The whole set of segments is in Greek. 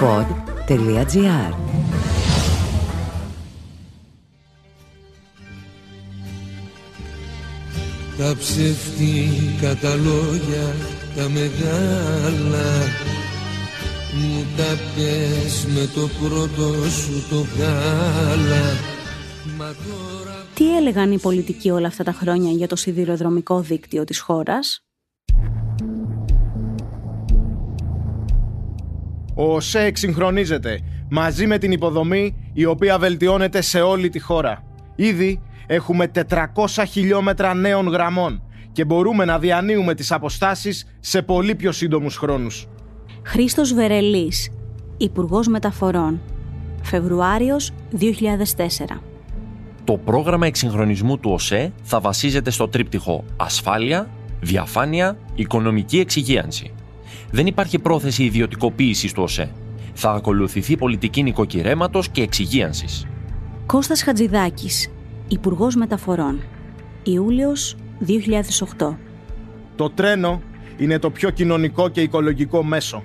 pod.gr Τα ψεύτικα τα λόγια τα μεγάλα μου τα πες με το πρώτο σου το γάλα. Μα τώρα... Τι έλεγαν οι πολιτικοί όλα αυτά τα χρόνια για το σιδηροδρομικό δίκτυο της χώρας; Ο ΟΣΕ εξυγχρονίζεται μαζί με την υποδομή η οποία βελτιώνεται σε όλη τη χώρα. Ήδη έχουμε 400 χιλιόμετρα νέων γραμμών και μπορούμε να διανύουμε τις αποστάσεις σε πολύ πιο σύντομους χρόνους. Χρήστος Βερελής, Υπουργός Μεταφορών, Φεβρουάριος 2004. Το πρόγραμμα εξυγχρονισμού του ΟΣΕ θα βασίζεται στο τρίπτυχο ασφάλεια, διαφάνεια, οικονομική εξυγίανση. Δεν υπάρχει πρόθεση ιδιωτικοποίησης του ΟΣΕ. Θα ακολουθηθεί πολιτική νοικοκυρέματος και εξυγίανσης. Κώστας Χατζηδάκης, Υπουργός Μεταφορών, Ιούλιος 2008. Το τρένο είναι το πιο κοινωνικό και οικολογικό μέσο.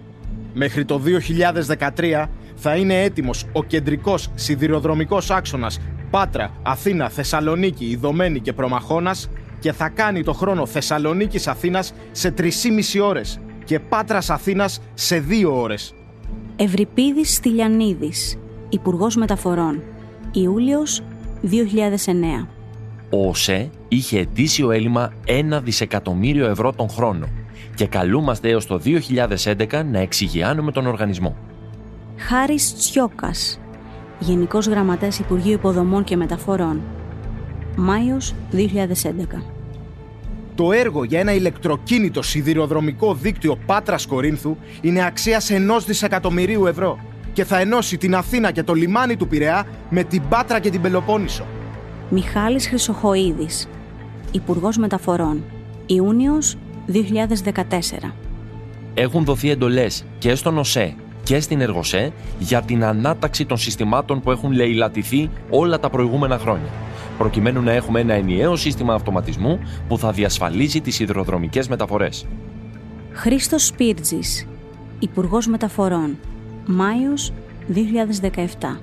Μέχρι το 2013 θα είναι έτοιμος ο κεντρικός σιδηροδρομικός άξονας Πάτρα, Αθήνα, Θεσσαλονίκη, Ιδωμένη και Προμαχώνας και θα κάνει το χρόνο Θεσσαλονίκης Αθήνας σε 3,5 ώρες και Πάτρας Αθήνας σε 2 ώρες. Ευρυπίδης Στυλιανίδης, Υπουργός Μεταφορών, Ιούλιος 2009. Ο ΟΣΕ είχε ετήσιο έλλειμμα 1 δισεκατομμύριο ευρώ τον χρόνο και καλούμαστε έως το 2011 να εξηγιάνουμε τον οργανισμό. Χάρης Τσιόκας, Γενικός Γραμματέας Υπουργείου Υποδομών και Μεταφορών, Μάιος 2011. Το έργο για ένα ηλεκτροκίνητο σιδηροδρομικό δίκτυο Πάτρας Κορίνθου είναι αξίας ενός δισεκατομμυρίου ευρώ και θα ενώσει την Αθήνα και το λιμάνι του Πειραιά με την Πάτρα και την Πελοπόννησο. Μιχάλης Χρυσοχοίδης, Υπουργός Μεταφορών, Ιούνιος 2014. Έχουν δοθεί εντολές και στον ΟΣΕ και στην Εργοσέ για την ανάταξη των συστημάτων που έχουν λαιλατηθεί όλα τα προηγούμενα χρόνια προκειμένου να έχουμε ένα ενιαίο σύστημα αυτοματισμού που θα διασφαλίζει τις υδροδρομικές μεταφορές. Χρήστος Σπίρτζης, Υπουργός Μεταφορών, Μάιος 2017.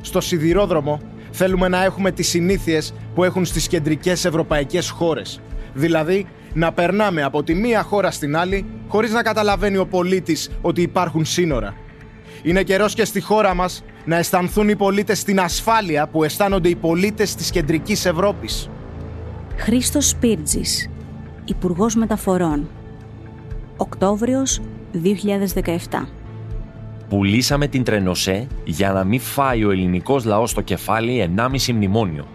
Στο σιδηρόδρομο θέλουμε να έχουμε τις συνήθειες που έχουν στις κεντρικές ευρωπαϊκές χώρες. Δηλαδή, να περνάμε από τη μία χώρα στην άλλη χωρίς να καταλαβαίνει ο πολίτης ότι υπάρχουν σύνορα. Είναι καιρός και στη χώρα μας να αισθανθούν οι πολίτες την ασφάλεια που αισθάνονται οι πολίτες της κεντρικής Ευρώπης. Χρήστος Σπίρτζης, Υπουργός Μεταφορών, Οκτώβριος 2017. Πουλήσαμε την Τρενοσέ για να μην φάει ο ελληνικός λαός στο κεφάλι 1,5 μνημόνιο.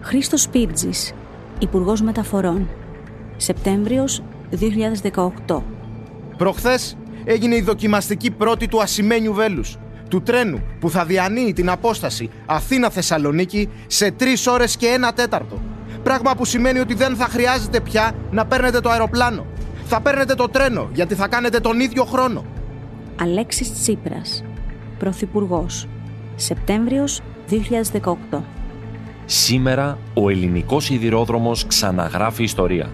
Χρήστος Σπίρτζης, Υπουργός Μεταφορών, Σεπτέμβριος 2018. Προχθές έγινε η δοκιμαστική πρώτη του ασημένιου βέλους, του τρένου που θα διανύει την απόσταση Αθήνα-Θεσσαλονίκη σε 3 ώρες και ένα τέταρτο. Πράγμα που σημαίνει ότι δεν θα χρειάζεται πια να παίρνετε το αεροπλάνο. Θα παίρνετε το τρένο γιατί θα κάνετε τον ίδιο χρόνο. Αλέξης Τσίπρας, Πρωθυπουργός, Σεπτέμβριος 2018. Σήμερα ο ελληνικός σιδηρόδρομος ξαναγράφει ιστορία.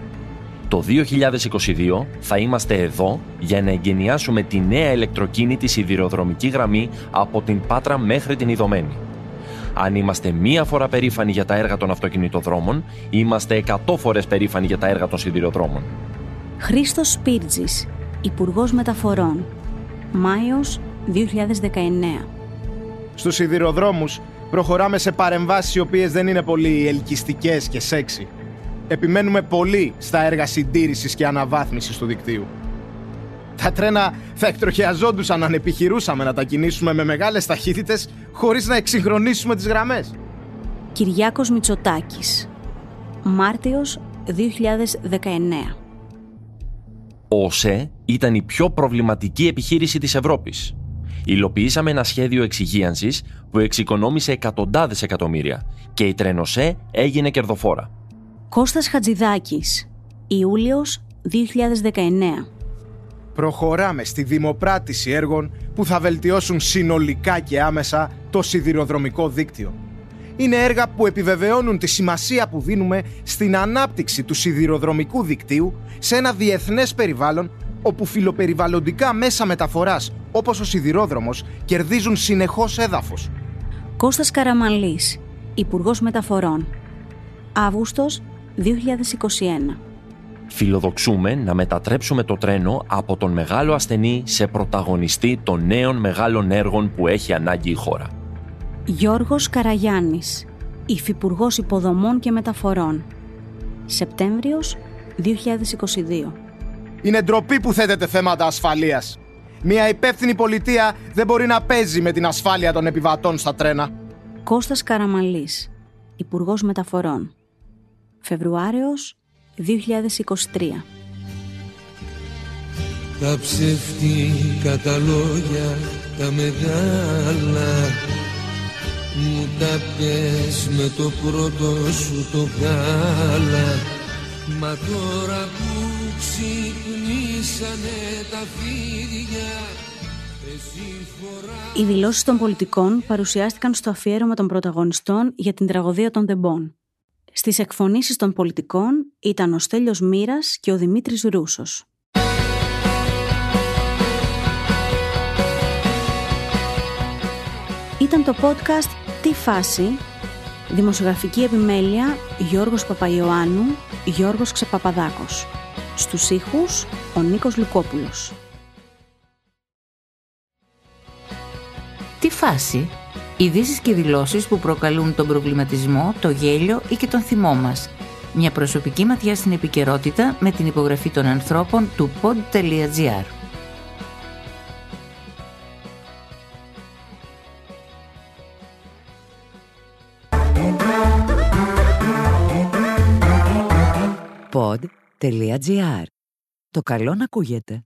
Το 2022 θα είμαστε εδώ για να εγκαινιάσουμε τη νέα ηλεκτροκίνητη σιδηροδρομική γραμμή από την Πάτρα μέχρι την Ιδωμένη. Αν είμαστε μία φορά περήφανοι για τα έργα των αυτοκινητοδρόμων, είμαστε εκατό φορές περήφανοι για τα έργα των σιδηροδρόμων. Χρήστος Σπίρτζης, Υπουργός Μεταφορών, Μάιος 2019. Στους σιδηροδρόμους προχωράμε σε παρεμβάσεις οι οποίες δεν είναι πολύ ελκυστικές και σεξι επιμένουμε πολύ στα έργα συντήρησης και αναβάθμισης του δικτύου. Τα τρένα θα εκτροχιαζόντουσαν αν επιχειρούσαμε να τα κινήσουμε με μεγάλες ταχύτητες χωρίς να εξυγχρονίσουμε τις γραμμές. Κυριάκος Μητσοτάκης Μάρτιος 2019 Ο ΟΣΕ ήταν η πιο προβληματική επιχείρηση της Ευρώπης. Υλοποιήσαμε ένα σχέδιο εξυγίανσης που εξοικονόμησε εκατοντάδες εκατομμύρια και η Τρενοσέ έγινε κερδοφόρα. Κώστας Χατζηδάκης, Ιούλιος 2019. Προχωράμε στη δημοπράτηση έργων που θα βελτιώσουν συνολικά και άμεσα το σιδηροδρομικό δίκτυο. Είναι έργα που επιβεβαιώνουν τη σημασία που δίνουμε στην ανάπτυξη του σιδηροδρομικού δικτύου σε ένα διεθνές περιβάλλον όπου φιλοπεριβαλλοντικά μέσα μεταφοράς, όπως ο σιδηρόδρομος, κερδίζουν συνεχώς έδαφος. Κώστας Καραμαλής, Υπουργός Μεταφορών. Αύγουστος 2021. Φιλοδοξούμε να μετατρέψουμε το τρένο από τον μεγάλο ασθενή σε πρωταγωνιστή των νέων μεγάλων έργων που έχει ανάγκη η χώρα. Γιώργος Καραγιάννης, Υφυπουργός Υποδομών και Μεταφορών. Σεπτέμβριος 2022. Είναι ντροπή που θέτεται θέματα ασφαλείας. Μια υπεύθυνη πολιτεία δεν μπορεί να παίζει με την ασφάλεια των επιβατών στα τρένα. Κώστας Καραμαλής, Υπουργός Μεταφορών. Φεβρουάριος 2023. Τα ψεύτικα τα λόγια, τα μεγάλα Μου τα πες με το πρώτο σου το γάλα Μα τώρα που ξυπνήσανε τα φίδια Οι δηλώσεις των πολιτικών παρουσιάστηκαν στο αφιέρωμα των πρωταγωνιστών για την τραγωδία των Δεμπών. Στις εκφωνήσεις των πολιτικών ήταν ο Στέλιος Μύρας και ο Δημήτρης Ρούσος. Ήταν το podcast «Τι φάση» Δημοσιογραφική επιμέλεια Γιώργος Παπαϊωάννου, Γιώργος Ξεπαπαδάκος. Στους ήχους ο Νίκος Λουκόπουλος. Τι φάση Ειδήσεις και δηλώσεις που προκαλούν τον προβληματισμό, το γέλιο ή και τον θυμό μας. Μια προσωπική ματιά στην επικαιρότητα με την υπογραφή των ανθρώπων του pod.gr. Pod.gr. Το καλό να ακούγεται.